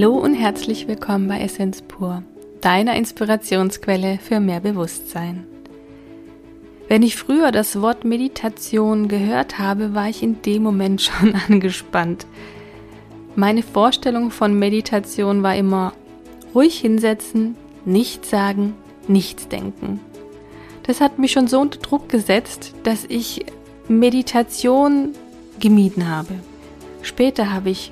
Hallo und herzlich willkommen bei Essenz pur, deiner Inspirationsquelle für mehr Bewusstsein. Wenn ich früher das Wort Meditation gehört habe, war ich in dem Moment schon angespannt. Meine Vorstellung von Meditation war immer ruhig hinsetzen, nichts sagen, nichts denken. Das hat mich schon so unter Druck gesetzt, dass ich Meditation gemieden habe. Später habe ich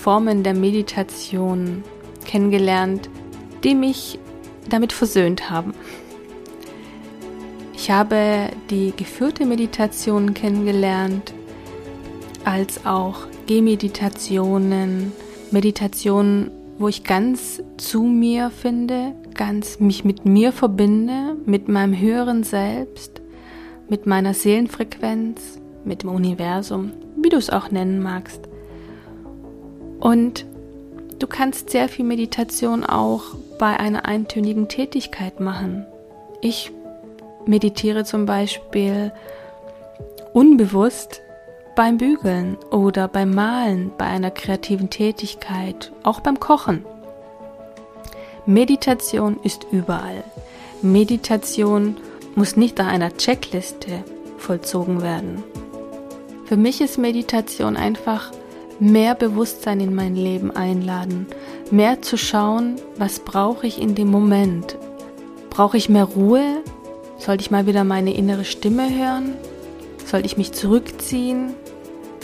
Formen der Meditation kennengelernt, die mich damit versöhnt haben. Ich habe die geführte Meditation kennengelernt, als auch Gehmeditationen, Meditationen, wo ich ganz zu mir finde, ganz mich mit mir verbinde, mit meinem höheren Selbst, mit meiner Seelenfrequenz, mit dem Universum, wie du es auch nennen magst. Und du kannst sehr viel Meditation auch bei einer eintönigen Tätigkeit machen. Ich meditiere zum Beispiel unbewusst beim Bügeln oder beim Malen, bei einer kreativen Tätigkeit, auch beim Kochen. Meditation ist überall. Meditation muss nicht nach einer Checkliste vollzogen werden. Für mich ist Meditation einfach mehr Bewusstsein in mein Leben einladen, mehr zu schauen, was brauche ich in dem Moment. Brauche ich mehr Ruhe? Sollte ich mal wieder meine innere Stimme hören? Sollte ich mich zurückziehen?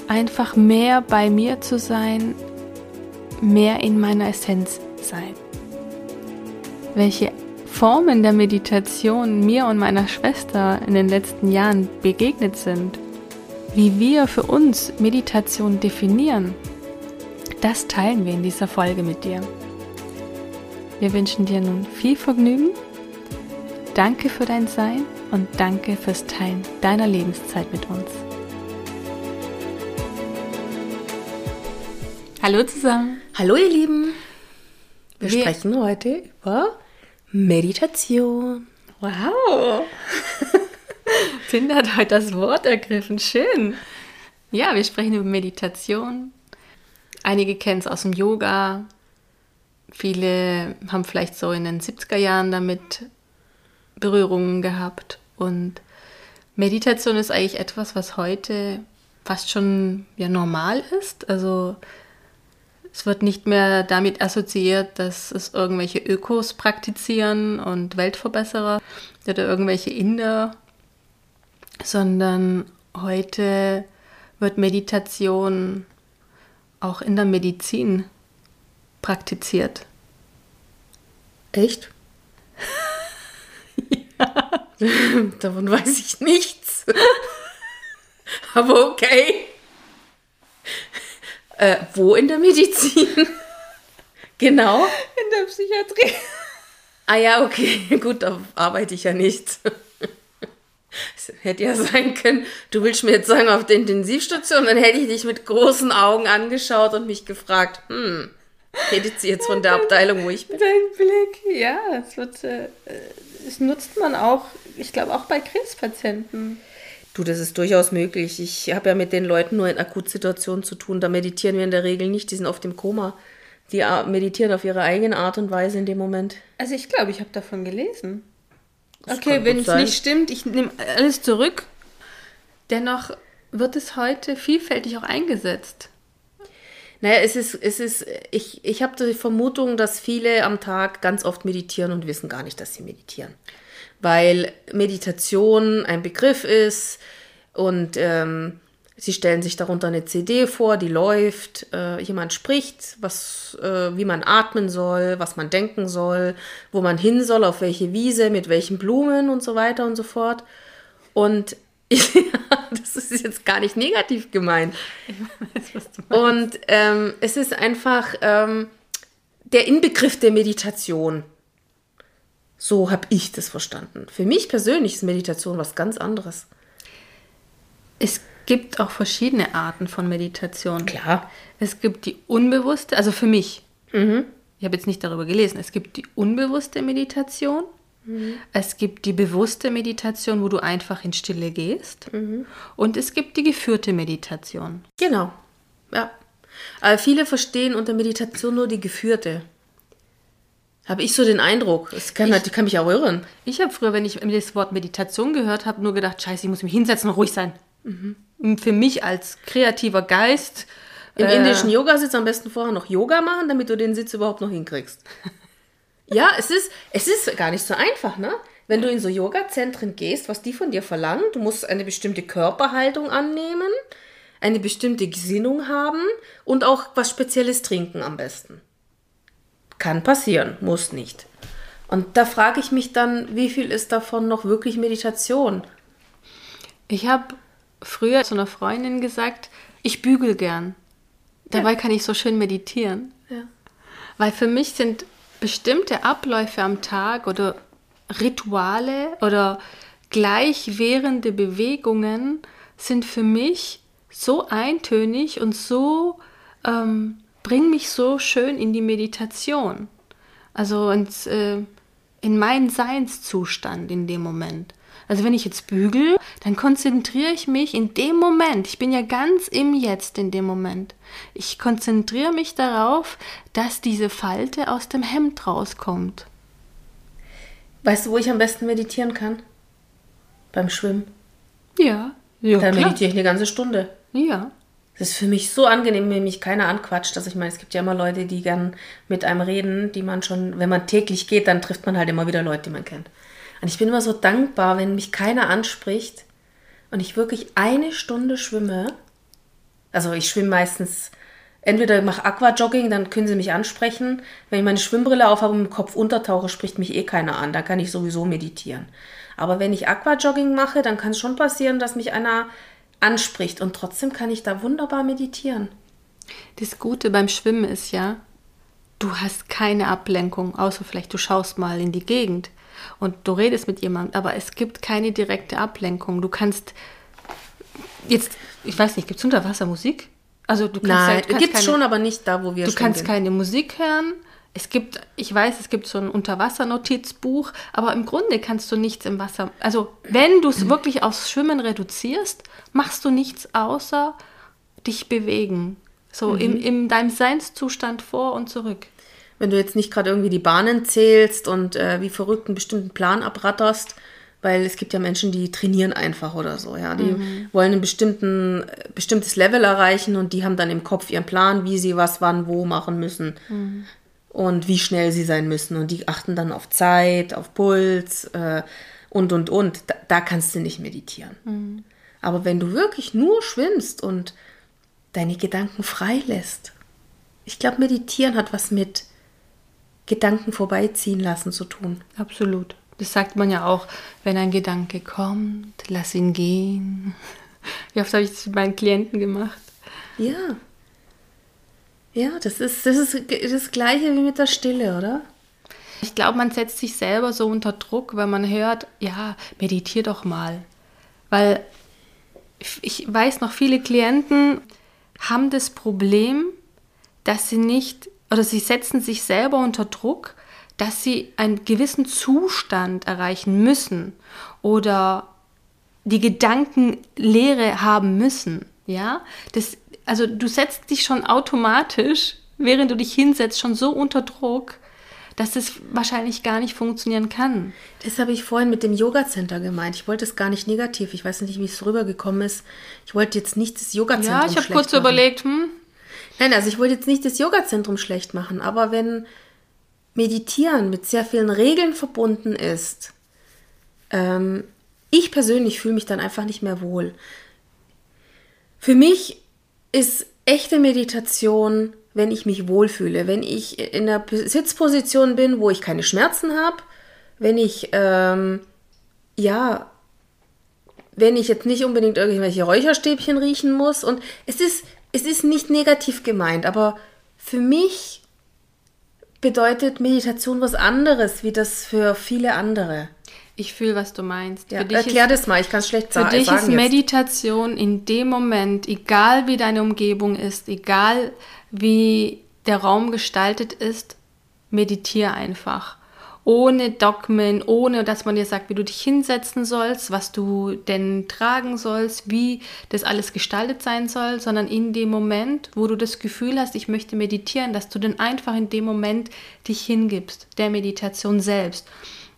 Einfach mehr bei mir zu sein, mehr in meiner Essenz sein. Welche Formen der Meditation mir und meiner Schwester in den letzten Jahren begegnet sind, wie wir für uns Meditation definieren, das teilen wir in dieser Folge mit dir. Wir wünschen dir nun viel Vergnügen. Danke für dein Sein und danke fürs Teilen deiner Lebenszeit mit uns. Hallo zusammen. Hallo ihr Lieben. Wir, wir sprechen heute über Meditation. Wow. Tinder hat heute das Wort ergriffen. Schön. Ja, wir sprechen über Meditation. Einige kennen es aus dem Yoga. Viele haben vielleicht so in den 70er Jahren damit Berührungen gehabt. Und Meditation ist eigentlich etwas, was heute fast schon ja normal ist. Also es wird nicht mehr damit assoziiert, dass es irgendwelche Ökos praktizieren und Weltverbesserer oder irgendwelche Inder sondern heute wird Meditation auch in der Medizin praktiziert. Echt? ja. Davon weiß ich nichts. Aber okay. Äh, wo in der Medizin? genau. In der Psychiatrie. Ah ja, okay. Gut, da arbeite ich ja nicht. Es hätte ja sein können, du willst mir jetzt sagen, auf der Intensivstation, dann hätte ich dich mit großen Augen angeschaut und mich gefragt, hm, redet sie jetzt von der Abteilung, wo ich bin? Dein Blick, ja, es wird, äh, es nutzt man auch, ich glaube auch bei Krebspatienten. Du, das ist durchaus möglich. Ich habe ja mit den Leuten nur in Akutsituationen zu tun. Da meditieren wir in der Regel nicht. Die sind oft im Koma. Die meditieren auf ihre eigene Art und Weise in dem Moment. Also ich glaube, ich habe davon gelesen. Das okay, wenn es nicht stimmt, ich nehme alles zurück. Dennoch wird es heute vielfältig auch eingesetzt. Naja, es ist, es ist, ich, ich habe die Vermutung, dass viele am Tag ganz oft meditieren und wissen gar nicht, dass sie meditieren. Weil Meditation ein Begriff ist und ähm, Sie stellen sich darunter eine CD vor, die läuft, äh, jemand spricht, was, äh, wie man atmen soll, was man denken soll, wo man hin soll, auf welche Wiese, mit welchen Blumen und so weiter und so fort. Und das ist jetzt gar nicht negativ gemeint. Ich weiß. Und ähm, es ist einfach ähm, der Inbegriff der Meditation. So habe ich das verstanden. Für mich persönlich ist Meditation was ganz anderes. Es gibt auch verschiedene Arten von Meditation. Klar. Es gibt die unbewusste, also für mich. Mhm. Ich habe jetzt nicht darüber gelesen. Es gibt die unbewusste Meditation. Mhm. Es gibt die bewusste Meditation, wo du einfach in Stille gehst. Mhm. Und es gibt die geführte Meditation. Genau. Ja. Aber viele verstehen unter Meditation nur die geführte. Habe ich so den Eindruck. Das kann, ich, kann mich auch irren. Ich habe früher, wenn ich das Wort Meditation gehört habe, nur gedacht, scheiße, ich muss mich hinsetzen und ruhig sein. Mhm. Für mich als kreativer Geist. Im äh, indischen Yoga-Sitz am besten vorher noch Yoga machen, damit du den Sitz überhaupt noch hinkriegst. ja, es ist, es ist gar nicht so einfach, ne? Wenn du in so Yoga-Zentren gehst, was die von dir verlangen, du musst eine bestimmte Körperhaltung annehmen, eine bestimmte Gesinnung haben und auch was Spezielles trinken am besten. Kann passieren, muss nicht. Und da frage ich mich dann, wie viel ist davon noch wirklich Meditation? Ich habe früher zu einer Freundin gesagt, ich bügel gern. Dabei ja. kann ich so schön meditieren. Ja. Weil für mich sind bestimmte Abläufe am Tag oder Rituale oder gleichwährende Bewegungen sind für mich so eintönig und so ähm, bringen mich so schön in die Meditation. Also ins, äh, in meinen Seinszustand in dem Moment. Also wenn ich jetzt bügel, dann konzentriere ich mich in dem Moment. Ich bin ja ganz im Jetzt in dem Moment. Ich konzentriere mich darauf, dass diese Falte aus dem Hemd rauskommt. Weißt du, wo ich am besten meditieren kann? Beim Schwimmen. Ja. ja Dann meditiere ich eine ganze Stunde. Ja. Das ist für mich so angenehm, wenn mich keiner anquatscht, dass ich meine, es gibt ja immer Leute, die gern mit einem reden, die man schon, wenn man täglich geht, dann trifft man halt immer wieder Leute, die man kennt. Und ich bin immer so dankbar, wenn mich keiner anspricht und ich wirklich eine Stunde schwimme. Also ich schwimme meistens, entweder ich mache Aquajogging, dann können sie mich ansprechen. Wenn ich meine Schwimmbrille aufhabe und im Kopf untertauche, spricht mich eh keiner an. Da kann ich sowieso meditieren. Aber wenn ich Aquajogging mache, dann kann es schon passieren, dass mich einer anspricht und trotzdem kann ich da wunderbar meditieren. Das Gute beim Schwimmen ist ja, du hast keine Ablenkung, außer vielleicht du schaust mal in die Gegend und du redest mit jemandem, aber es gibt keine direkte Ablenkung. Du kannst jetzt, ich weiß nicht, gibt es Unterwassermusik? Also du kannst Nein, halt, gibt es schon, aber nicht da, wo wir Du kannst gehen. keine Musik hören. Es gibt, ich weiß, es gibt so ein Unterwassernotizbuch, aber im Grunde kannst du nichts im Wasser. Also wenn du es wirklich aufs Schwimmen reduzierst, machst du nichts außer dich bewegen. So mhm. in, in deinem Seinszustand vor und zurück wenn du jetzt nicht gerade irgendwie die Bahnen zählst und äh, wie verrückt einen bestimmten Plan abratterst, weil es gibt ja Menschen, die trainieren einfach oder so, ja, die mhm. wollen ein bestimmten, bestimmtes Level erreichen und die haben dann im Kopf ihren Plan, wie sie was, wann, wo machen müssen mhm. und wie schnell sie sein müssen und die achten dann auf Zeit, auf Puls äh, und und und. Da, da, kannst du nicht meditieren. Mhm. Aber wenn du wirklich nur schwimmst und deine Gedanken frei lässt, ich glaube, meditieren hat was mit Gedanken vorbeiziehen lassen zu tun. Absolut. Das sagt man ja auch, wenn ein Gedanke kommt, lass ihn gehen. Wie oft habe ich das mit meinen Klienten gemacht? Ja. Ja, das ist, das ist das Gleiche wie mit der Stille, oder? Ich glaube, man setzt sich selber so unter Druck, wenn man hört, ja, meditier doch mal. Weil ich weiß noch, viele Klienten haben das Problem, dass sie nicht oder sie setzen sich selber unter Druck, dass sie einen gewissen Zustand erreichen müssen oder die Gedankenlehre haben müssen. Ja, das, also du setzt dich schon automatisch, während du dich hinsetzt, schon so unter Druck, dass es wahrscheinlich gar nicht funktionieren kann. Das habe ich vorhin mit dem Yoga-Center gemeint. Ich wollte es gar nicht negativ. Ich weiß nicht, wie es rübergekommen ist. Ich wollte jetzt nicht das Yoga-Zentrum Ja, ich habe kurz machen. überlegt, hm, Nein, also ich wollte jetzt nicht das Yoga-Zentrum schlecht machen, aber wenn Meditieren mit sehr vielen Regeln verbunden ist, ähm, ich persönlich fühle mich dann einfach nicht mehr wohl. Für mich ist echte Meditation, wenn ich mich wohlfühle, wenn ich in einer Sitzposition bin, wo ich keine Schmerzen habe, wenn ich, ähm, ja, wenn ich jetzt nicht unbedingt irgendwelche Räucherstäbchen riechen muss. Und es ist, es ist nicht negativ gemeint, aber für mich bedeutet Meditation was anderes, wie das für viele andere. Ich fühle, was du meinst. Ja, erklär ist, das mal, ich kann es schlecht sagen. Für dich ist Meditation in dem Moment, egal wie deine Umgebung ist, egal wie der Raum gestaltet ist, meditiere einfach. Ohne Dogmen, ohne dass man dir sagt, wie du dich hinsetzen sollst, was du denn tragen sollst, wie das alles gestaltet sein soll, sondern in dem Moment, wo du das Gefühl hast, ich möchte meditieren, dass du dann einfach in dem Moment dich hingibst, der Meditation selbst.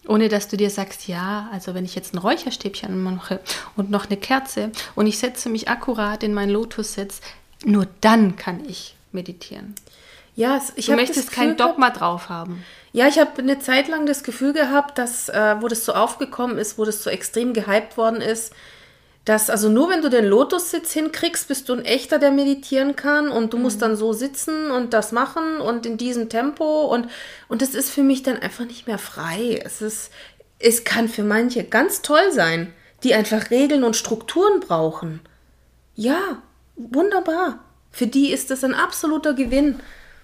Ohne dass du dir sagst, ja, also wenn ich jetzt ein Räucherstäbchen mache und noch eine Kerze und ich setze mich akkurat in meinen Lotussitz, nur dann kann ich meditieren. Ja, ich du möchtest kein Dogma drauf haben. Ja, ich habe eine Zeit lang das Gefühl gehabt, dass, äh, wo das so aufgekommen ist, wo das so extrem gehypt worden ist, dass also nur wenn du den Lotussitz hinkriegst, bist du ein echter, der meditieren kann und du mhm. musst dann so sitzen und das machen und in diesem Tempo und und das ist für mich dann einfach nicht mehr frei. Es ist es kann für manche ganz toll sein, die einfach Regeln und Strukturen brauchen. Ja, wunderbar. Für die ist das ein absoluter Gewinn.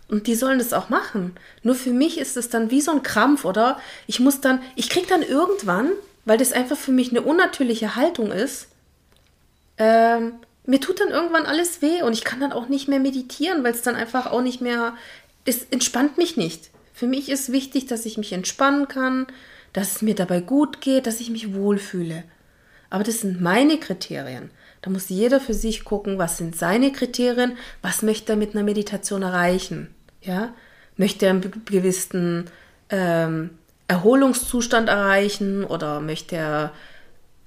Und die sollen das auch machen. Nur für mich ist es dann wie so ein Krampf, oder? Ich muss dann, ich krieg dann irgendwann, weil das einfach für mich eine unnatürliche Haltung ist, ähm, mir tut dann irgendwann alles weh und ich kann dann auch nicht mehr meditieren, weil es dann einfach auch nicht mehr, es entspannt mich nicht. Für mich ist wichtig, dass ich mich entspannen kann, dass es mir dabei gut geht, dass ich mich wohlfühle. Aber das sind meine Kriterien. Da muss jeder für sich gucken, was sind seine Kriterien, was möchte er mit einer Meditation erreichen. Ja? Möchte er einen gewissen ähm, Erholungszustand erreichen oder möchte er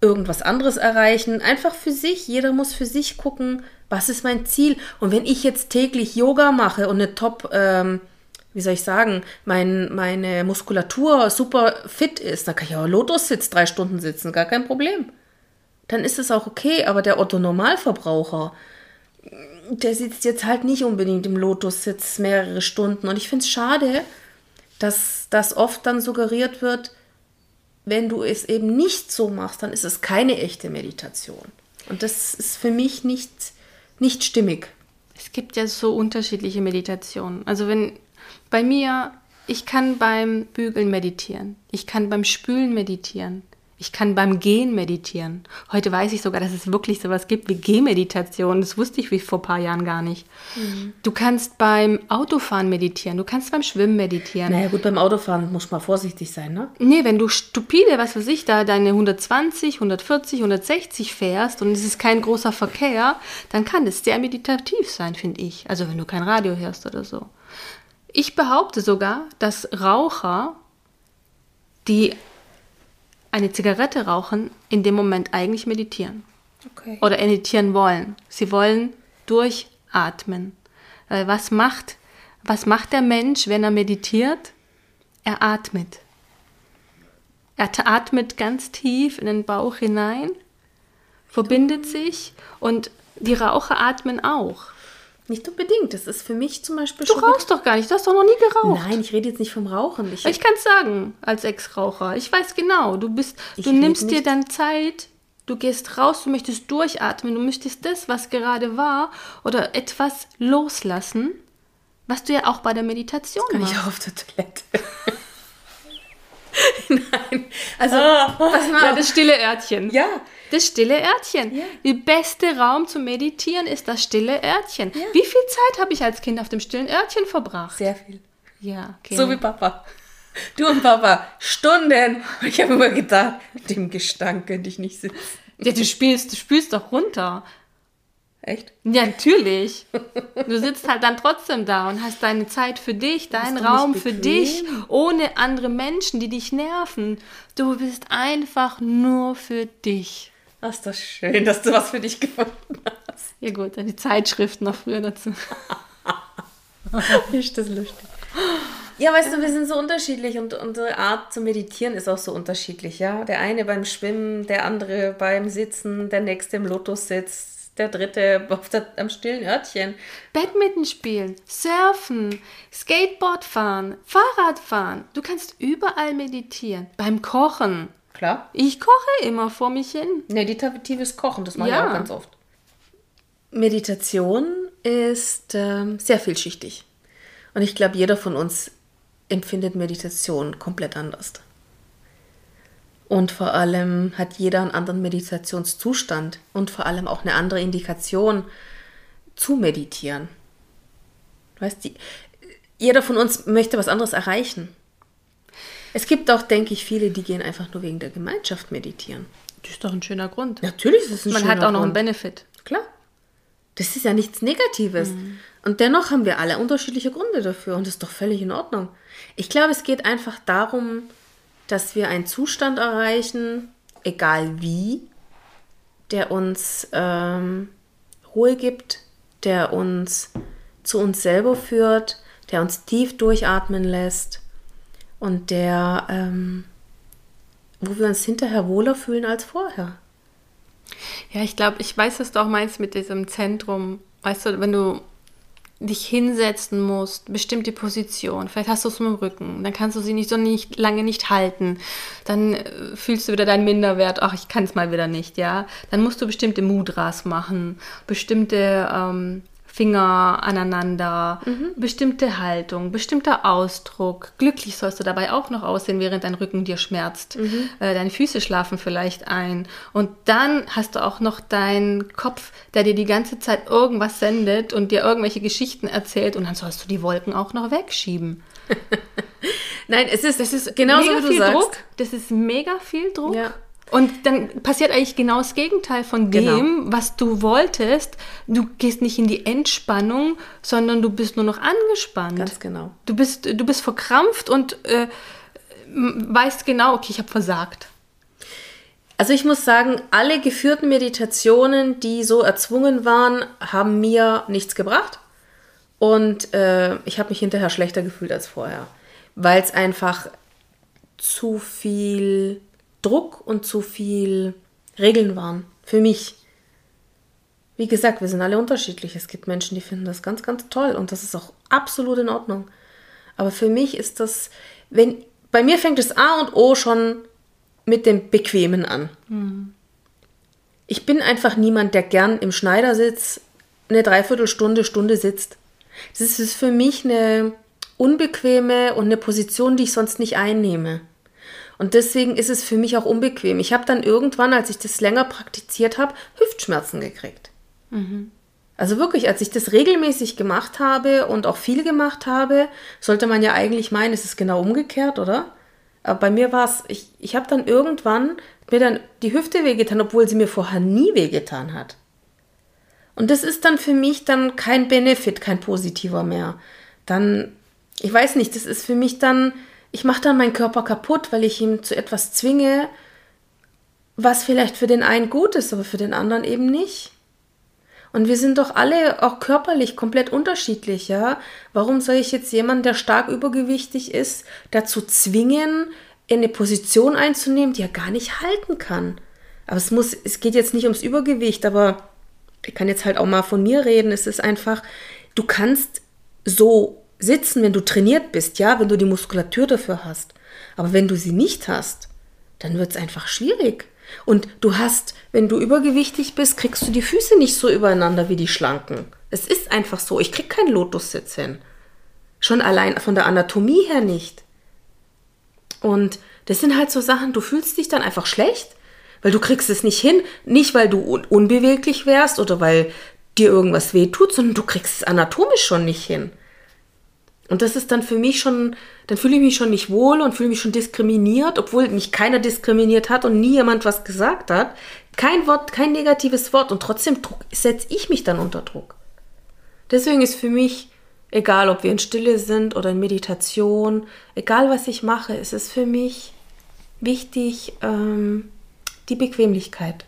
irgendwas anderes erreichen. Einfach für sich. Jeder muss für sich gucken, was ist mein Ziel. Und wenn ich jetzt täglich Yoga mache und eine Top, ähm, wie soll ich sagen, mein, meine Muskulatur super fit ist, dann kann ich auch Lotus-Sitz drei Stunden sitzen, gar kein Problem. Dann ist es auch okay, aber der Otto-Normalverbraucher, der sitzt jetzt halt nicht unbedingt im Lotus-Sitz mehrere Stunden. Und ich finde es schade, dass das oft dann suggeriert wird, wenn du es eben nicht so machst, dann ist es keine echte Meditation. Und das ist für mich nicht, nicht stimmig. Es gibt ja so unterschiedliche Meditationen. Also wenn bei mir, ich kann beim Bügeln meditieren, ich kann beim Spülen meditieren, ich kann beim Gehen meditieren. Heute weiß ich sogar, dass es wirklich sowas gibt wie Gehmeditation. Das wusste ich wie vor ein paar Jahren gar nicht. Mhm. Du kannst beim Autofahren meditieren. Du kannst beim Schwimmen meditieren. Naja, gut, beim Autofahren muss man vorsichtig sein, ne? Nee, wenn du stupide, was weiß ich, da deine 120, 140, 160 fährst und es ist kein großer Verkehr, dann kann das sehr meditativ sein, finde ich. Also wenn du kein Radio hörst oder so. Ich behaupte sogar, dass Raucher, die eine Zigarette rauchen, in dem Moment eigentlich meditieren. Okay. Oder meditieren wollen. Sie wollen durchatmen. Was macht, was macht der Mensch, wenn er meditiert? Er atmet. Er atmet ganz tief in den Bauch hinein, verbindet sich und die Raucher atmen auch. Nicht unbedingt. Das ist für mich zum Beispiel du schon. Du rauchst doch gar nicht. Du hast doch noch nie geraucht. Nein, ich rede jetzt nicht vom Rauchen. Ich, ich kann es sagen, als Ex-Raucher. Ich weiß genau. Du bist, du nimmst dir dann Zeit. Du gehst raus, du möchtest durchatmen, du möchtest das, was gerade war, oder etwas loslassen, was du ja auch bei der Meditation das kann machst. Ich auch auf der Toilette. Nein. Also, oh, pass mal. Ja, das stille Örtchen. Ja. Das stille Örtchen. Ja. Der beste Raum zum Meditieren ist das stille Örtchen. Ja. Wie viel Zeit habe ich als Kind auf dem stillen Örtchen verbracht? Sehr viel. Ja, okay. So wie Papa. Du und Papa, Stunden. Und ich habe immer gedacht, mit dem Gestank könnte ich nicht sitzen. Ja, du spielst, du spülst doch runter. Echt? Ja, natürlich. Du sitzt halt dann trotzdem da und hast deine Zeit für dich, deinen Raum für dich, ohne andere Menschen, die dich nerven. Du bist einfach nur für dich. Das ist doch schön, dass du was für dich gefunden hast. Ja gut, die Zeitschriften noch früher dazu. ist das lustig. Ja, weißt du, wir sind so unterschiedlich und unsere Art zu meditieren ist auch so unterschiedlich, ja. Der eine beim Schwimmen, der andere beim Sitzen, der nächste im Lotus sitzt, der dritte auf der, am stillen Örtchen. Badminton spielen, surfen, Skateboard fahren, Fahrrad fahren. Du kannst überall meditieren. Beim Kochen. Klar. Ich koche immer vor mich hin. Meditatives Kochen, das mache ja. ich auch ganz oft. Meditation ist ähm, sehr vielschichtig. Und ich glaube, jeder von uns empfindet Meditation komplett anders. Und vor allem hat jeder einen anderen Meditationszustand und vor allem auch eine andere Indikation zu meditieren. Weißt du, jeder von uns möchte was anderes erreichen. Es gibt auch, denke ich, viele, die gehen einfach nur wegen der Gemeinschaft meditieren. Das ist doch ein schöner Grund. Natürlich ist es ein Man schöner hat auch noch einen Grund. Benefit. Klar. Das ist ja nichts Negatives. Und dennoch haben wir alle unterschiedliche Gründe dafür und das ist doch völlig in Ordnung. Ich glaube, es geht einfach darum, dass wir einen Zustand erreichen, egal wie, der uns ähm, Ruhe gibt, der uns zu uns selber führt, der uns tief durchatmen lässt und der, ähm, wo wir uns hinterher wohler fühlen als vorher. Ja, ich glaube, ich weiß, was du auch meinst mit diesem Zentrum. Weißt du, wenn du dich hinsetzen musst, bestimmte Position, vielleicht hast du es mit dem Rücken, dann kannst du sie nicht so nicht lange nicht halten, dann äh, fühlst du wieder deinen Minderwert, ach, ich kann es mal wieder nicht, ja. Dann musst du bestimmte Mudras machen, bestimmte ähm, Finger aneinander, bestimmte Haltung, bestimmter Ausdruck. Glücklich sollst du dabei auch noch aussehen, während dein Rücken dir schmerzt. Äh, deine Füße schlafen vielleicht ein. Und dann hast du auch noch deinen Kopf, der dir die ganze Zeit irgendwas sendet und dir irgendwelche Geschichten erzählt. Und dann sollst du die Wolken auch noch wegschieben. Nein, es ist, Das ist genauso mega wie du viel sagst. Druck. Das ist mega viel Druck. Ja. Und dann passiert eigentlich genau das Gegenteil von dem, Genau. was du wolltest. Du gehst nicht in die Entspannung, sondern du bist nur noch angespannt. Ganz genau. Du bist, du bist verkrampft und äh, weißt genau, okay, ich habe versagt. Also ich muss sagen, alle geführten Meditationen, die so erzwungen waren, haben mir nichts gebracht. Und äh, ich habe mich hinterher schlechter gefühlt als vorher, weil es einfach zu viel Druck und zu viel Regeln waren für mich. Wie gesagt, wir sind alle unterschiedlich. Es gibt Menschen, die finden das ganz, ganz toll und das ist auch absolut in Ordnung. Aber für mich ist das, wenn bei mir fängt das A und O schon mit dem Bequemen an. Ich bin einfach niemand, der gern im Schneidersitz eine Dreiviertelstunde, Stunde sitzt. Das ist für mich eine unbequeme und eine Position, die ich sonst nicht einnehme. Und deswegen ist es für mich auch unbequem. Ich habe dann irgendwann, als ich das länger praktiziert habe, Hüftschmerzen gekriegt. Also wirklich, als ich das regelmäßig gemacht habe und auch viel gemacht habe, sollte man ja eigentlich meinen, es ist genau umgekehrt, oder? Aber bei mir war es, ich, ich habe dann irgendwann mir dann die Hüfte wehgetan, obwohl sie mir vorher nie wehgetan hat. Und das ist dann für mich dann kein Benefit, kein positiver mehr. Dann, ich weiß nicht, das ist für mich dann, ich mache dann meinen Körper kaputt, weil ich ihn zu etwas zwinge, was vielleicht für den einen gut ist, aber für den anderen eben nicht. Und wir sind doch alle auch körperlich komplett unterschiedlich, ja? Warum soll ich jetzt jemanden, der stark übergewichtig ist, dazu zwingen, in eine Position einzunehmen, die er gar nicht halten kann? Aber es muss, es geht jetzt nicht ums Übergewicht, aber ich kann jetzt halt auch mal von mir reden. Es ist einfach, du kannst so sitzen, wenn du trainiert bist, ja, wenn du die Muskulatur dafür hast. Aber wenn du sie nicht hast, dann wird es einfach schwierig. Und du hast, wenn du übergewichtig bist, kriegst du die Füße nicht so übereinander wie die Schlanken. Es ist einfach so. Ich krieg keinen Lotussitz hin. Schon allein von der Anatomie her nicht. Und das sind halt so Sachen, du fühlst dich dann einfach schlecht, weil du kriegst es nicht hin. Nicht, weil du un unbeweglich wärst oder weil dir irgendwas wehtut, sondern du kriegst es anatomisch schon nicht hin. Und das ist dann für mich schon, dann fühle ich mich schon nicht wohl und fühle mich schon diskriminiert, obwohl mich keiner diskriminiert hat und nie jemand was gesagt hat. Kein Wort, kein negatives Wort und trotzdem setze ich mich dann unter Druck. Deswegen ist für mich, egal ob wir in Stille sind oder in Meditation, egal was ich mache, ist es für mich wichtig, ähm, die Bequemlichkeit.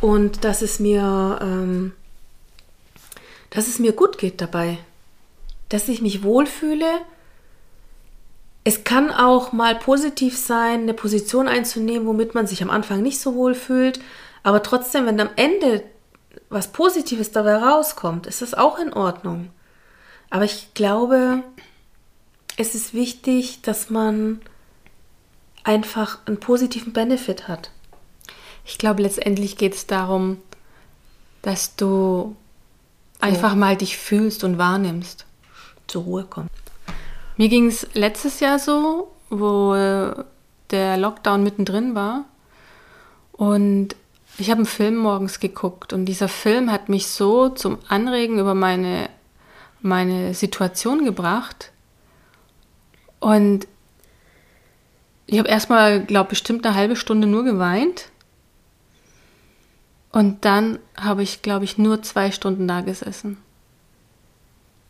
Und dass es mir, ähm, dass es mir gut geht dabei dass ich mich wohlfühle. Es kann auch mal positiv sein, eine Position einzunehmen, womit man sich am Anfang nicht so wohl fühlt. Aber trotzdem, wenn am Ende was Positives dabei rauskommt, ist das auch in Ordnung. Aber ich glaube, es ist wichtig, dass man einfach einen positiven Benefit hat. Ich glaube, letztendlich geht es darum, dass du einfach mal dich fühlst und wahrnimmst. Zur Ruhe kommt. Mir ging es letztes Jahr so, wo der Lockdown mittendrin war. Und ich habe einen Film morgens geguckt und dieser Film hat mich so zum Anregen über meine, meine Situation gebracht. Und Ich habe erstmal, glaube bestimmt eine halbe Stunde nur geweint. Und dann habe ich, glaube ich, nur zwei Stunden da gesessen.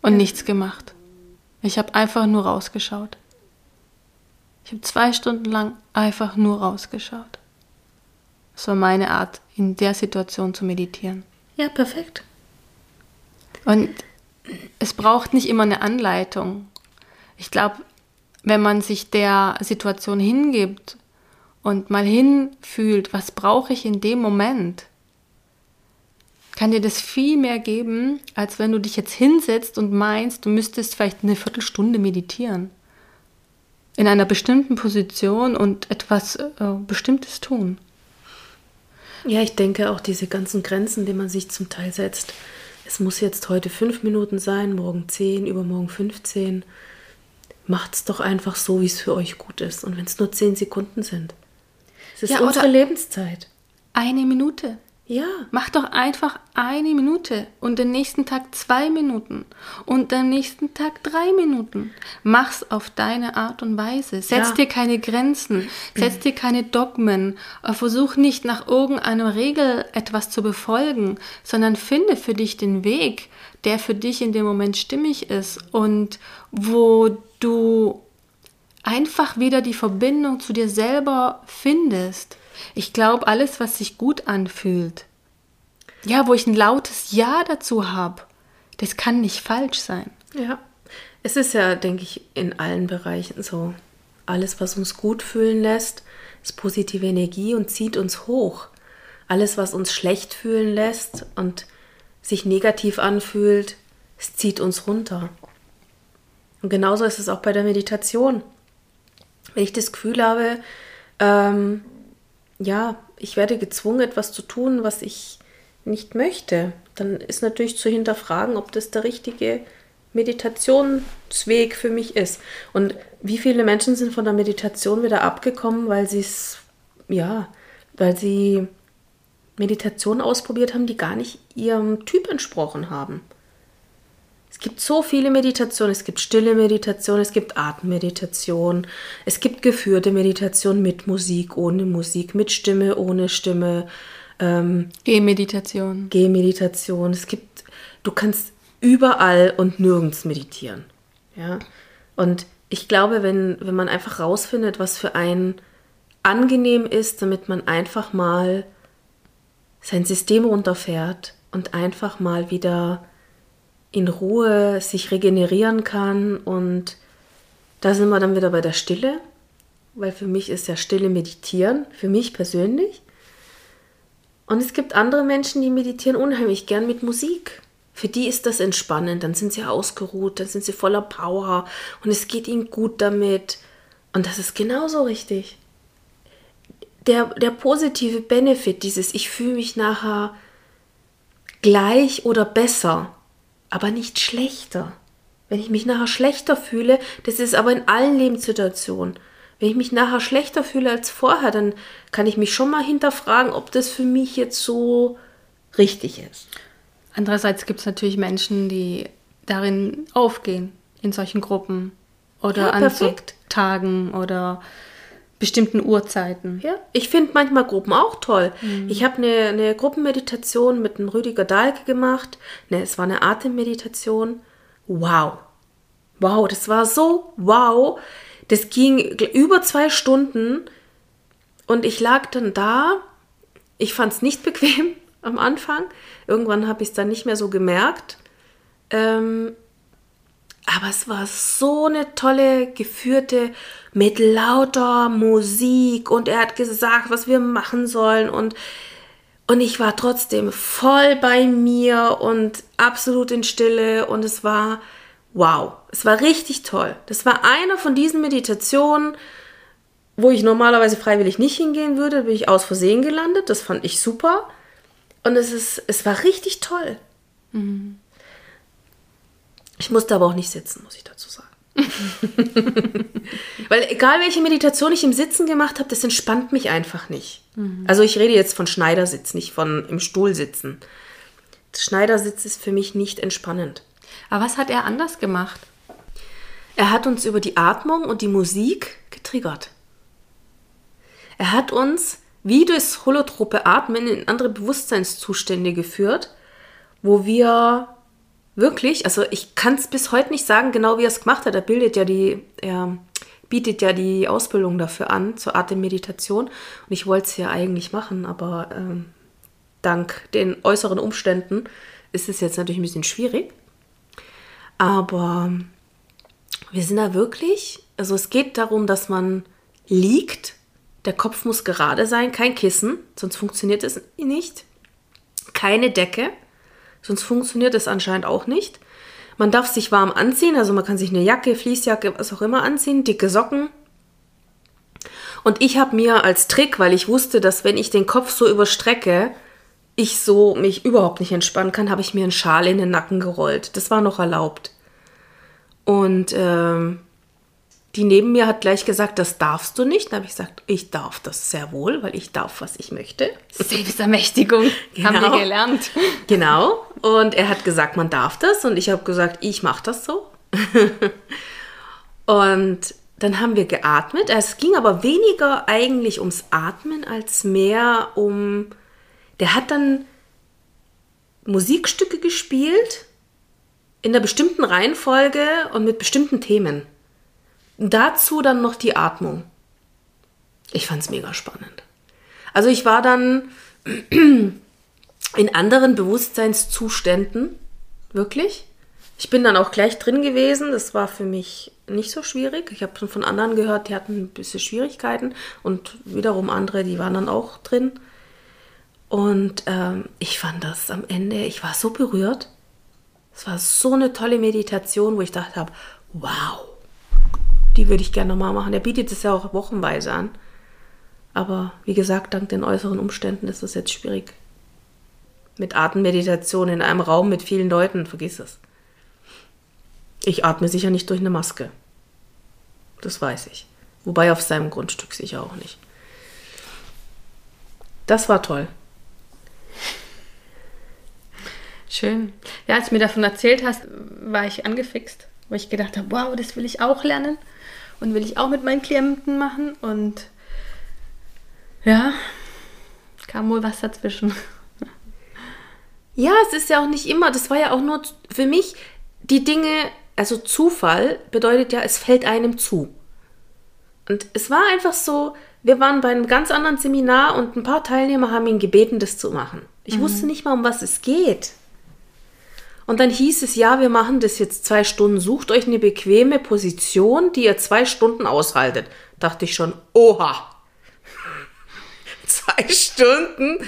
Und nichts gemacht. Ich habe einfach nur rausgeschaut. Ich habe zwei Stunden lang einfach nur rausgeschaut. Das war meine Art, in der Situation zu meditieren. Ja, perfekt. Und es braucht nicht immer eine Anleitung. Ich glaube, wenn man sich der Situation hingibt und mal hinfühlt, was brauche ich in dem Moment, kann dir das viel mehr geben, als wenn du dich jetzt hinsetzt und meinst, du müsstest vielleicht eine Viertelstunde meditieren. In einer bestimmten Position und etwas äh, Bestimmtes tun. Ja, ich denke auch diese ganzen Grenzen, die man sich zum Teil setzt. Es muss jetzt heute fünf Minuten sein, morgen zehn, übermorgen 15. Macht's doch einfach so, wie es für euch gut ist. Und wenn es nur zehn Sekunden sind. Es ist ja, unsere Lebenszeit. Eine Minute. Ja. Mach doch einfach eine Minute und den nächsten Tag zwei Minuten und den nächsten Tag drei Minuten. Mach's auf deine Art und Weise. Setz ja. dir keine Grenzen, setz dir keine Dogmen. Versuch nicht nach irgendeiner Regel etwas zu befolgen, sondern finde für dich den Weg, der für dich in dem Moment stimmig ist und wo du einfach wieder die Verbindung zu dir selber findest. Ich glaube, alles, was sich gut anfühlt, ja, wo ich ein lautes Ja dazu habe, das kann nicht falsch sein. Ja, es ist ja, denke ich, in allen Bereichen so. Alles, was uns gut fühlen lässt, ist positive Energie und zieht uns hoch. Alles, was uns schlecht fühlen lässt und sich negativ anfühlt, es zieht uns runter. Und genauso ist es auch bei der Meditation. Wenn ich das Gefühl habe, ähm, ja, ich werde gezwungen, etwas zu tun, was ich nicht möchte, dann ist natürlich zu hinterfragen, ob das der richtige Meditationsweg für mich ist. Und wie viele Menschen sind von der Meditation wieder abgekommen, weil sie es, ja, weil sie Meditation ausprobiert haben, die gar nicht ihrem Typ entsprochen haben. Es gibt so viele Meditationen. Es gibt stille Meditation, es gibt Atemmeditation, es gibt geführte Meditation mit Musik, ohne Musik, mit Stimme, ohne Stimme. Ähm, Gehmeditation. Gehmeditation. Es gibt, du kannst überall und nirgends meditieren. Ja. Und ich glaube, wenn, wenn man einfach rausfindet, was für einen angenehm ist, damit man einfach mal sein System runterfährt und einfach mal wieder in Ruhe sich regenerieren kann. Und da sind wir dann wieder bei der Stille, weil für mich ist ja Stille meditieren, für mich persönlich. Und es gibt andere Menschen, die meditieren unheimlich gern mit Musik. Für die ist das entspannend, dann sind sie ausgeruht, dann sind sie voller Power und es geht ihnen gut damit. Und das ist genauso richtig. Der, der positive Benefit, dieses Ich fühle mich nachher gleich oder besser, aber nicht schlechter. Wenn ich mich nachher schlechter fühle, das ist aber in allen Lebenssituationen. Wenn ich mich nachher schlechter fühle als vorher, dann kann ich mich schon mal hinterfragen, ob das für mich jetzt so richtig ist. Andererseits gibt es natürlich Menschen, die darin aufgehen, in solchen Gruppen oder ja, an so Tagen oder bestimmten Uhrzeiten. Ja, ich finde manchmal Gruppen auch toll. Mhm. Ich habe eine, eine Gruppenmeditation mit einem Rüdiger Dahlke gemacht. Ne, es war eine Atemmeditation. Wow. Wow, das war so wow. Das ging über zwei Stunden und ich lag dann da. Ich fand es nicht bequem am Anfang. Irgendwann habe ich es dann nicht mehr so gemerkt. Ähm, aber es war so eine tolle, geführte, mit lauter Musik und er hat gesagt, was wir machen sollen und, und ich war trotzdem voll bei mir und absolut in Stille und es war wow, es war richtig toll. Das war einer von diesen Meditationen, wo ich normalerweise freiwillig nicht hingehen würde, bin ich aus Versehen gelandet, das fand ich super und es ist, es war richtig toll. Mhm. Ich musste aber auch nicht sitzen, muss ich dazu sagen. Weil egal welche Meditation ich im Sitzen gemacht habe, das entspannt mich einfach nicht. Mhm. Also ich rede jetzt von Schneidersitz, nicht von im Stuhl sitzen. Das Schneidersitz ist für mich nicht entspannend. Aber was hat er anders gemacht? Er hat uns über die Atmung und die Musik getriggert. Er hat uns wie durchs holotrope Atmen in andere Bewusstseinszustände geführt, wo wir wirklich, also ich kann es bis heute nicht sagen, genau wie er es gemacht hat. Er bildet ja die, er bietet ja die Ausbildung dafür an, zur Art der Meditation. Und ich wollte es ja eigentlich machen, aber ähm, dank den äußeren Umständen ist es jetzt natürlich ein bisschen schwierig. Aber wir sind da wirklich, also es geht darum, dass man liegt, der Kopf muss gerade sein, kein Kissen, sonst funktioniert es nicht. Keine Decke, sonst funktioniert es anscheinend auch nicht. Man darf sich warm anziehen, also man kann sich eine Jacke, Fließjacke, was auch immer anziehen, dicke Socken. Und ich habe mir als Trick, weil ich wusste, dass wenn ich den Kopf so überstrecke, ich so mich überhaupt nicht entspannen kann, habe ich mir einen Schal in den Nacken gerollt. Das war noch erlaubt. Und ähm, die neben mir hat gleich gesagt, das darfst du nicht. Da habe ich gesagt, ich darf das sehr wohl, weil ich darf, was ich möchte. Selbstermächtigung genau. haben wir gelernt. Genau. Und er hat gesagt, man darf das. Und ich habe gesagt, ich mache das so. und dann haben wir geatmet. Es ging aber weniger eigentlich ums Atmen als mehr um. Der hat dann Musikstücke gespielt in einer bestimmten Reihenfolge und mit bestimmten Themen. Dazu dann noch die Atmung. Ich fand es mega spannend. Also ich war dann in anderen Bewusstseinszuständen, wirklich. Ich bin dann auch gleich drin gewesen. Das war für mich nicht so schwierig. Ich habe schon von anderen gehört, die hatten ein bisschen Schwierigkeiten und wiederum andere, die waren dann auch drin. Und ähm, ich fand das am Ende, ich war so berührt. Es war so eine tolle Meditation, wo ich dachte habe, wow, die würde ich gerne nochmal machen. Er bietet es ja auch wochenweise an. Aber wie gesagt, dank den äußeren Umständen ist das jetzt schwierig. Mit Atemmeditation in einem Raum mit vielen Leuten, vergiss es. Ich atme sicher nicht durch eine Maske. Das weiß ich. Wobei auf seinem Grundstück sicher auch nicht. Das war toll. Schön. Ja, als du mir davon erzählt hast, war ich angefixt, weil ich gedacht habe, wow, das will ich auch lernen und will ich auch mit meinen Klienten machen. Und ja, kam wohl was dazwischen. Ja, es ist ja auch nicht immer, das war ja auch nur für mich die Dinge, also Zufall bedeutet ja, es fällt einem zu. Und es war einfach so, wir waren bei einem ganz anderen Seminar und ein paar Teilnehmer haben ihn gebeten, das zu machen. Ich mhm. wusste nicht mal, um was es geht. Und dann hieß es, ja, wir machen das jetzt zwei Stunden. Sucht euch eine bequeme Position, die ihr zwei Stunden aushaltet. Dachte ich schon, oha. zwei Stunden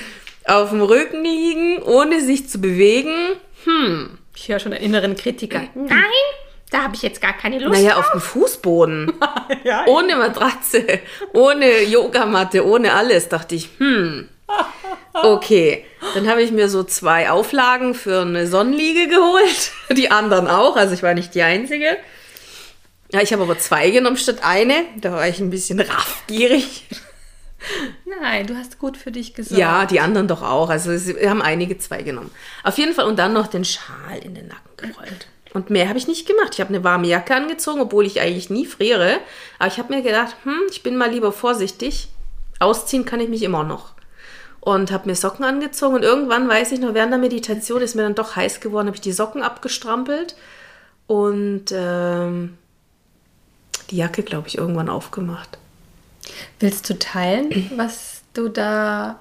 auf dem Rücken liegen, ohne sich zu bewegen. Hm. Ich höre schon einen inneren Kritiker. Nein, da habe ich jetzt gar keine Lust. Naja, auf dem Fußboden. ja, ohne Matratze, ohne Yogamatte, ohne alles. Dachte ich, hm. Okay, dann habe ich mir so zwei Auflagen für eine Sonnenliege geholt. Die anderen auch, also ich war nicht die Einzige. Ja, ich habe aber zwei genommen statt eine. Da war ich ein bisschen raffgierig. Nein, du hast gut für dich gesorgt. Ja, die anderen doch auch. Also wir haben einige zwei genommen. Auf jeden Fall und dann noch den Schal in den Nacken gerollt. Und mehr habe ich nicht gemacht. Ich habe eine warme Jacke angezogen, obwohl ich eigentlich nie friere. Aber ich habe mir gedacht, hm, ich bin mal lieber vorsichtig. Ausziehen kann ich mich immer noch und habe mir Socken angezogen und irgendwann weiß ich noch, während der Meditation ist mir dann doch heiß geworden, habe ich die Socken abgestrampelt und ähm, die Jacke, glaube ich, irgendwann aufgemacht. Willst du teilen, was du da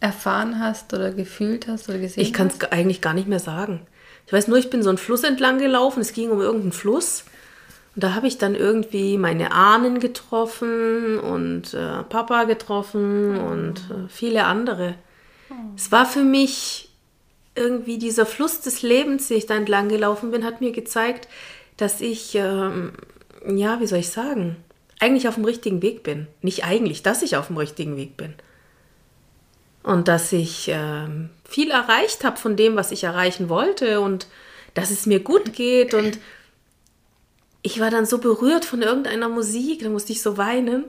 erfahren hast oder gefühlt hast oder gesehen ich hast? Ich kann es eigentlich gar nicht mehr sagen. Ich weiß nur, ich bin so einen Fluss entlang gelaufen, es ging um irgendeinen Fluss und da habe ich dann irgendwie meine Ahnen getroffen und äh, Papa getroffen und äh, viele andere. Oh. Es war für mich irgendwie dieser Fluss des Lebens, den ich da entlang gelaufen bin, hat mir gezeigt, dass ich, ähm, ja, wie soll ich sagen, eigentlich auf dem richtigen Weg bin. Nicht eigentlich, dass ich auf dem richtigen Weg bin. Und dass ich ähm, viel erreicht habe von dem, was ich erreichen wollte und dass es mir gut geht und ich war dann so berührt von irgendeiner Musik, da musste ich so weinen.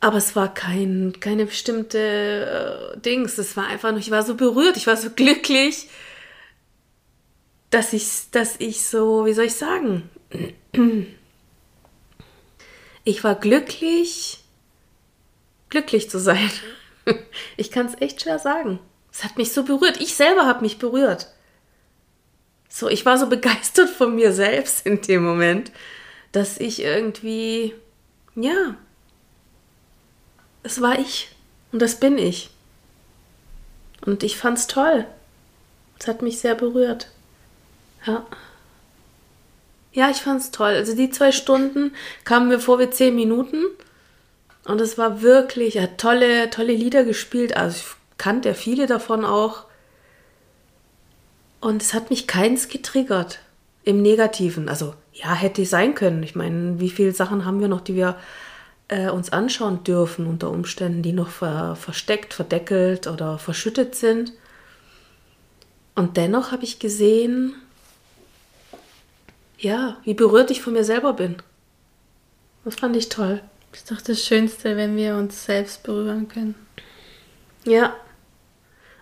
Aber es war kein, keine bestimmte äh, Dings. Es war einfach nur, ich war so berührt, ich war so glücklich, dass ich, dass ich so, wie soll ich sagen? Ich war glücklich, glücklich zu sein. Ich kann es echt schwer sagen. Es hat mich so berührt. Ich selber habe mich berührt. So, ich war so begeistert von mir selbst in dem Moment, dass ich irgendwie, ja, es war ich und das bin ich. Und ich fand's toll. Es hat mich sehr berührt. Ja. Ja, ich fand's toll. Also die zwei Stunden kamen mir vor wie zehn Minuten. Und es war wirklich, er hat tolle, tolle Lieder gespielt. Also ich kannte ja viele davon auch. Und es hat mich keins getriggert. Im Negativen. Also, ja, hätte sein können. Ich meine, wie viele Sachen haben wir noch, die wir äh, uns anschauen dürfen unter Umständen, die noch ver versteckt, verdeckelt oder verschüttet sind. Und dennoch habe ich gesehen, ja, wie berührt ich von mir selber bin. Das fand ich toll. Das ist doch das Schönste, wenn wir uns selbst berühren können. Ja,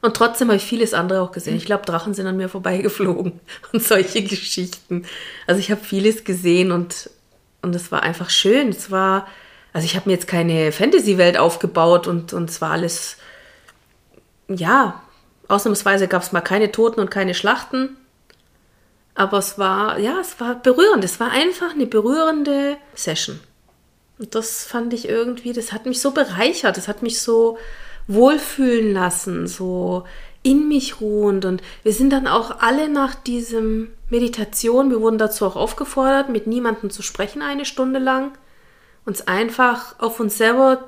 und trotzdem habe ich vieles andere auch gesehen. Ich glaube, Drachen sind an mir vorbeigeflogen und solche Geschichten. Also ich habe vieles gesehen und und es war einfach schön. Es war, also ich habe mir jetzt keine Fantasy-Welt aufgebaut und, und es war alles, ja, ausnahmsweise gab es mal keine Toten und keine Schlachten. Aber es war, ja, es war berührend. Es war einfach eine berührende Session. Und das fand ich irgendwie, das hat mich so bereichert. Das hat mich so, wohlfühlen lassen, so in mich ruhend. Und wir sind dann auch alle nach diesem Meditation, wir wurden dazu auch aufgefordert, mit niemandem zu sprechen eine Stunde lang, uns einfach auf uns selber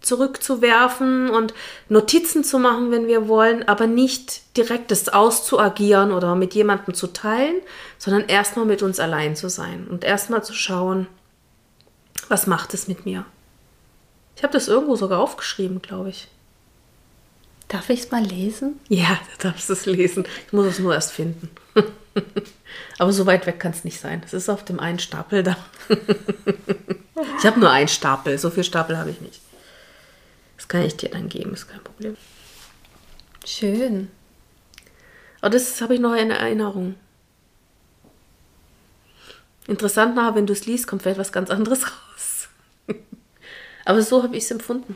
zurückzuwerfen und Notizen zu machen, wenn wir wollen, aber nicht direkt das auszuagieren oder mit jemandem zu teilen, sondern erstmal mit uns allein zu sein und erstmal zu schauen, was macht es mit mir. Ich habe das irgendwo sogar aufgeschrieben, glaube ich. Darf ich es mal lesen? Ja, du darfst es lesen. Ich muss es nur erst finden. Aber so weit weg kann es nicht sein. Es ist auf dem einen Stapel da. ich habe nur einen Stapel. So viel Stapel habe ich nicht. Das kann ich dir dann geben, ist kein Problem. Schön. Aber das habe ich noch in Erinnerung. Interessant nachher, wenn du es liest, kommt vielleicht was ganz anderes raus. Aber so habe ich es empfunden.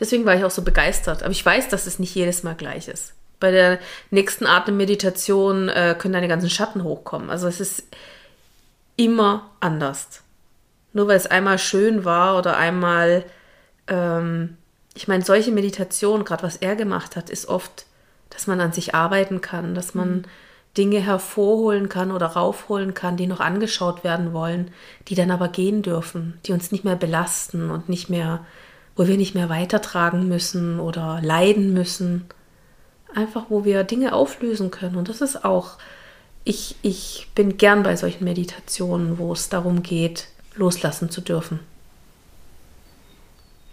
Deswegen war ich auch so begeistert. Aber ich weiß, dass es nicht jedes Mal gleich ist. Bei der nächsten Atemmeditation äh, können deine ganzen Schatten hochkommen. Also es ist immer anders. Nur weil es einmal schön war oder einmal, ähm, ich meine, solche Meditationen, gerade was er gemacht hat, ist oft, dass man an sich arbeiten kann, dass man mhm. Dinge hervorholen kann oder raufholen kann, die noch angeschaut werden wollen, die dann aber gehen dürfen, die uns nicht mehr belasten und nicht mehr wo wir nicht mehr weitertragen müssen oder leiden müssen. Einfach, wo wir Dinge auflösen können. Und das ist auch, ich, ich bin gern bei solchen Meditationen, wo es darum geht, loslassen zu dürfen.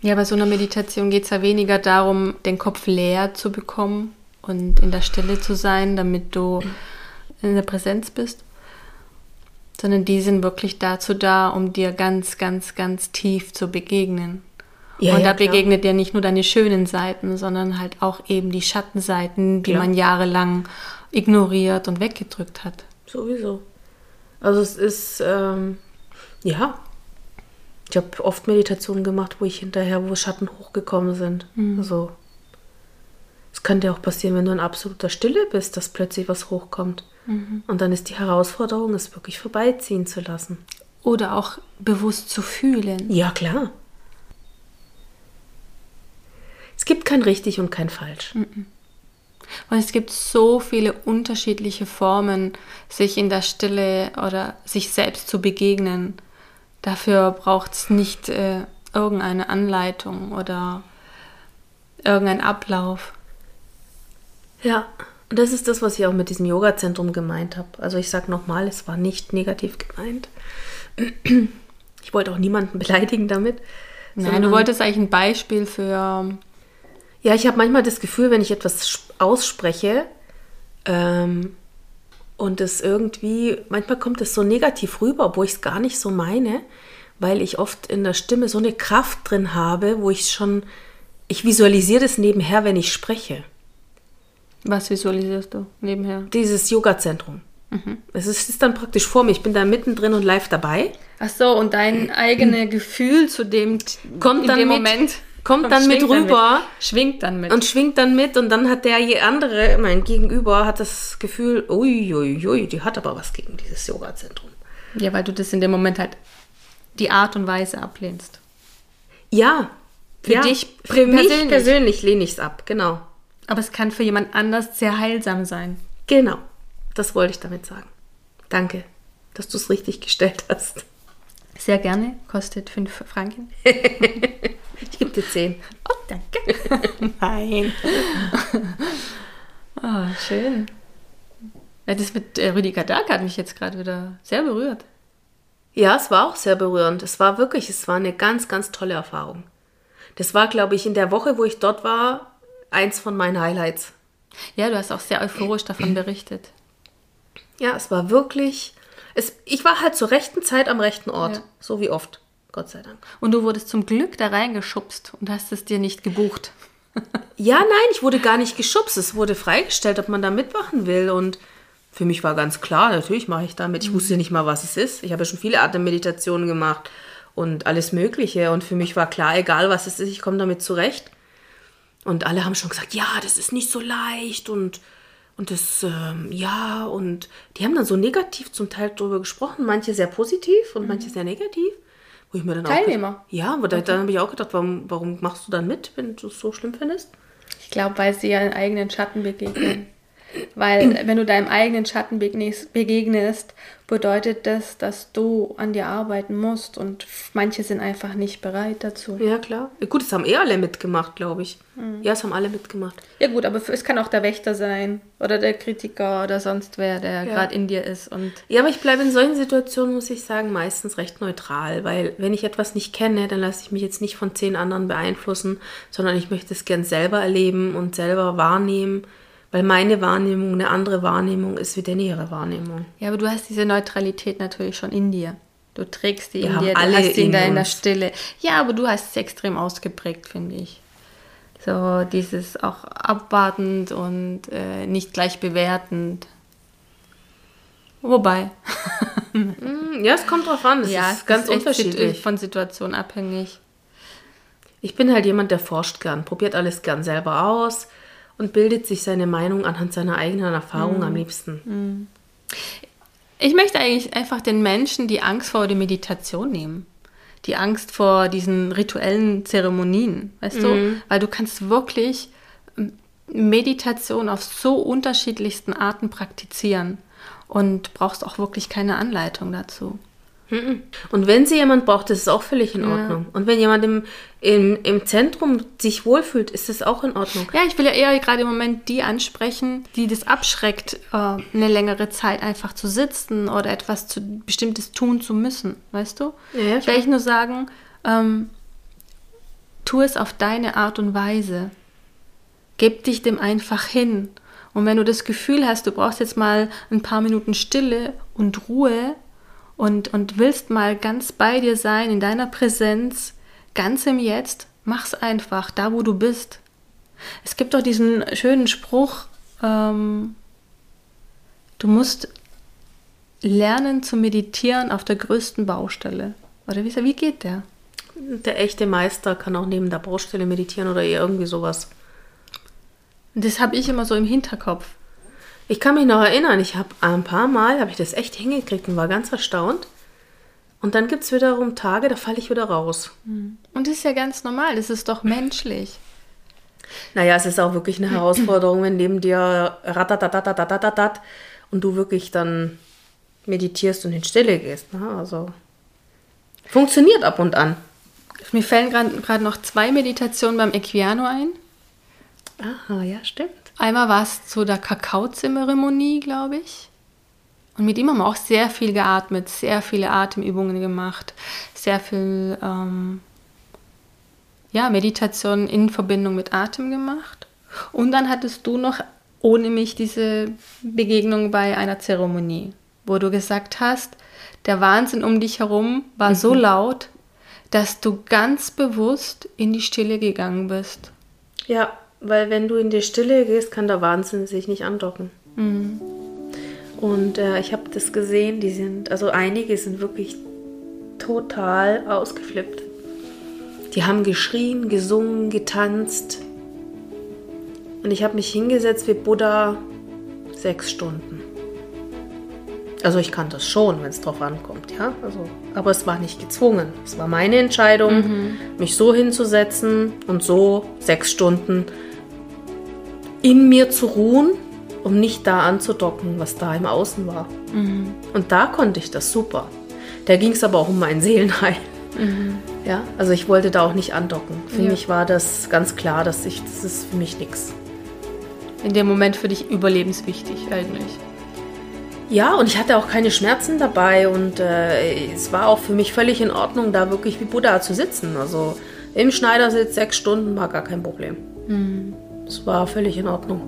Ja, bei so einer Meditation geht es ja weniger darum, den Kopf leer zu bekommen und in der Stille zu sein, damit du in der Präsenz bist, sondern die sind wirklich dazu da, um dir ganz, ganz, ganz tief zu begegnen. Ja, und ja, da begegnet dir nicht nur deine schönen Seiten, sondern halt auch eben die Schattenseiten, die klar. man jahrelang ignoriert und weggedrückt hat. Sowieso. Also es ist, ähm, ja, ich habe oft Meditationen gemacht, wo ich hinterher, wo Schatten hochgekommen sind. Mhm. Also es kann dir auch passieren, wenn du in absoluter Stille bist, dass plötzlich was hochkommt. Mhm. Und dann ist die Herausforderung, es wirklich vorbeiziehen zu lassen. Oder auch bewusst zu fühlen. Ja, klar. Es gibt kein richtig und kein falsch. Und es gibt so viele unterschiedliche Formen, sich in der Stille oder sich selbst zu begegnen. Dafür braucht es nicht äh, irgendeine Anleitung oder irgendein Ablauf. Ja, und das ist das, was ich auch mit diesem Yoga-Zentrum gemeint habe. Also ich sage nochmal, es war nicht negativ gemeint. Ich wollte auch niemanden beleidigen damit. Nein, du wolltest eigentlich ein Beispiel für ja, ich habe manchmal das Gefühl, wenn ich etwas ausspreche ähm, und es irgendwie, manchmal kommt es so negativ rüber, obwohl ich es gar nicht so meine, weil ich oft in der Stimme so eine Kraft drin habe, wo ich schon, ich visualisiere das nebenher, wenn ich spreche. Was visualisierst du nebenher? Dieses Yoga-Zentrum. Es ist, ist dann praktisch vor mir. Ich bin da mittendrin und live dabei. Ach so, und dein eigenes Gefühl zu dem Kommt in dann dem mit- Kommt dann mit rüber. mit. schwingt dann mit. Und schwingt dann mit und dann hat der je andere, mein Gegenüber, hat das Gefühl, uiuiui, ui, die hat aber was gegen dieses Yoga-Zentrum. ja, weil du das in dem Moment halt die Art und Weise ablehnst. Ja. Für ja, dich für mich persönlich. persönlich lehne ich es ab, genau. Aber es kann für jemand anders sehr heilsam sein. Genau. Das wollte ich damit sagen. Danke, dass du es richtig gestellt hast. Sehr gerne, kostet 5 Franken. Ich gebe dir 10. Oh, danke. Nein. oh, schön. Ja, das mit äh, Rüdiger Dark hat mich jetzt gerade wieder sehr berührt. Ja, es war auch sehr berührend. Es war wirklich, es war eine ganz, ganz tolle Erfahrung. Das war, glaube ich, in der Woche, wo ich dort war, eins von meinen Highlights. Ja, du hast auch sehr euphorisch davon berichtet. Ja, es war wirklich. Es, ich war halt zur rechten Zeit am rechten Ort. Ja. So wie oft. Gott sei Dank. Und du wurdest zum Glück da reingeschubst und hast es dir nicht gebucht. Ja, nein, ich wurde gar nicht geschubst. Es wurde freigestellt, ob man da mitmachen will. Und für mich war ganz klar, natürlich mache ich da mit. Ich wusste nicht mal, was es ist. Ich habe ja schon viele Atemmeditationen gemacht und alles Mögliche. Und für mich war klar, egal was es ist, ich komme damit zurecht. Und alle haben schon gesagt, ja, das ist nicht so leicht und, und das, ähm, ja, und die haben dann so negativ zum Teil darüber gesprochen, manche sehr positiv und manche sehr negativ. Wo ich mir dann Teilnehmer? Auch, ja, aber da, dann habe ich auch gedacht, warum, warum machst du dann mit, wenn du es so schlimm findest? Ich glaube, weil sie ihren eigenen Schatten begegnen. Weil wenn du deinem eigenen Schatten begegnest, begegnest, bedeutet das, dass du an dir arbeiten musst und manche sind einfach nicht bereit dazu. Ja, klar. Gut, es haben eh alle mitgemacht, glaube ich. Ja, es haben alle mitgemacht. Ja gut, aber es kann auch der Wächter sein oder der Kritiker oder sonst wer, der Ja. gerade in dir ist und Ja, aber ich bleibe in solchen Situationen, muss ich sagen, meistens recht neutral, weil wenn ich etwas nicht kenne, dann lasse ich mich jetzt nicht von zehn anderen beeinflussen, sondern ich möchte es gern selber erleben und selber wahrnehmen, weil meine Wahrnehmung eine andere Wahrnehmung ist wie deine ihre Wahrnehmung. Ja, aber du hast diese Neutralität natürlich schon in dir. Du trägst die in dir, du alle hast sie in in deiner. Stille. Ja, aber du hast es extrem ausgeprägt, finde ich. So dieses auch abwartend und äh, nicht gleich bewertend. Wobei, Hm, Ja, es kommt drauf an, es ja, ist ganz sit- unterschiedlich. von Situation abhängig. Ich bin halt jemand, der forscht gern, probiert alles gern selber aus und bildet sich seine Meinung anhand seiner eigenen Erfahrung am liebsten. Ich möchte eigentlich einfach den Menschen die Angst vor der Meditation nehmen. Die Angst vor diesen rituellen Zeremonien, weißt du? Weil du kannst wirklich ähm, Meditation auf so unterschiedlichsten Arten praktizieren und brauchst auch wirklich keine Anleitung dazu. Und wenn sie jemand braucht, ist es auch völlig in Ordnung. Und wenn jemand im, im, im Zentrum sich wohlfühlt, ist es auch in Ordnung. Ja, ich will ja eher gerade im Moment die ansprechen, die das abschreckt, äh, eine längere Zeit einfach zu sitzen oder etwas zu, Bestimmtes tun zu müssen, weißt du? Ja, ja, ich will nur sagen, ähm, tu es auf deine Art und Weise. Gib dich dem einfach hin. Und wenn du das Gefühl hast, du brauchst jetzt mal ein paar Minuten Stille und Ruhe und, und willst mal ganz bei dir sein, in deiner Präsenz, ganz im Jetzt, mach's einfach, da wo du bist. Es gibt doch diesen schönen Spruch, ähm, du musst lernen zu meditieren auf der größten Baustelle. Oder wie, wie geht der? Der echte Meister kann auch neben der Baustelle meditieren oder irgendwie sowas. Das habe ich immer so im Hinterkopf. Ich kann mich noch erinnern, ich habe ein paar Mal, habe ich das echt hingekriegt und war ganz erstaunt. Und dann gibt es wiederum Tage, da falle ich wieder raus. Und das ist ja ganz normal, das ist doch menschlich. Naja, es ist auch wirklich eine Herausforderung, wenn neben dir ratatatatatatat und du wirklich dann meditierst und in Stille gehst. Ne? Also funktioniert ab und an. Mir fällen gerade noch zwei Meditationen beim Equiano ein. Aha, ja, stimmt. Einmal war es zu der Kakaozeremonie, glaube ich. Und mit ihm haben wir auch sehr viel geatmet, sehr viele Atemübungen gemacht, sehr viel ähm, ja, Meditation in Verbindung mit Atem gemacht. Und dann hattest du noch ohne mich diese Begegnung bei einer Zeremonie, wo du gesagt hast, der Wahnsinn um dich herum war so laut, dass du ganz bewusst in die Stille gegangen bist. Ja, weil wenn du in die Stille gehst, kann der Wahnsinn sich nicht andocken. Und äh, ich habe das gesehen, die sind, also einige sind wirklich total ausgeflippt. Die haben geschrien, gesungen, getanzt. Und ich habe mich hingesetzt wie Buddha sechs Stunden. Also ich kann das schon, wenn es drauf ankommt, ja. Also, aber es war nicht gezwungen. Es war meine Entscheidung, mhm. mich so hinzusetzen und so sechs Stunden in mir zu ruhen, um nicht da anzudocken, was da im Außen war. Mhm. Und da konnte ich das super. Da ging es aber auch um mein Seelenheil. Mhm. Ja, also ich wollte da auch nicht andocken. Für ja. mich war das ganz klar, dass ich, das ist für mich nichts. In dem Moment für dich überlebenswichtig eigentlich. Ja, und ich hatte auch keine Schmerzen dabei und äh, es war auch für mich völlig in Ordnung, da wirklich wie Buddha zu sitzen. Also im Schneidersitz sechs Stunden war gar kein Problem. Mhm. Es war völlig in Ordnung.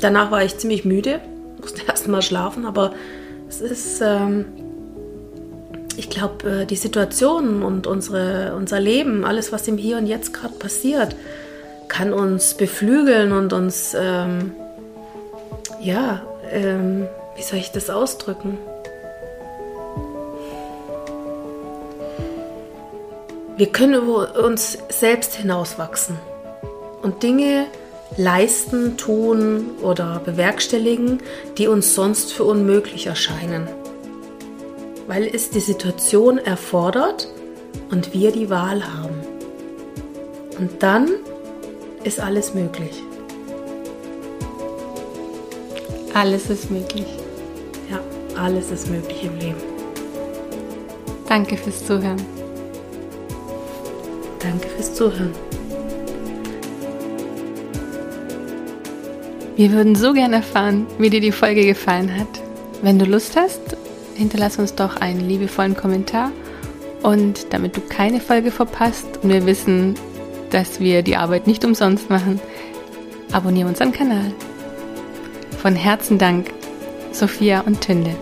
Danach war ich ziemlich müde, musste erst mal schlafen, aber es ist, ähm, ich glaube, äh, die Situation und unsere, unser Leben, alles, was im Hier und Jetzt gerade passiert, kann uns beflügeln und uns, ähm, ja, ähm, wie soll ich das ausdrücken? Wir können über uns selbst hinauswachsen und Dinge leisten, tun oder bewerkstelligen, die uns sonst für unmöglich erscheinen. Weil es die Situation erfordert und wir die Wahl haben. Und dann ist alles möglich. Alles ist möglich. Ja, alles ist möglich im Leben. Danke fürs Zuhören. Danke fürs Zuhören. Wir würden so gerne erfahren, wie dir die Folge gefallen hat. Wenn du Lust hast, hinterlass uns doch einen liebevollen Kommentar. Und damit du keine Folge verpasst und wir wissen, dass wir die Arbeit nicht umsonst machen, abonniere unseren Kanal. Von Herzen Dank, Sophia und Tünde.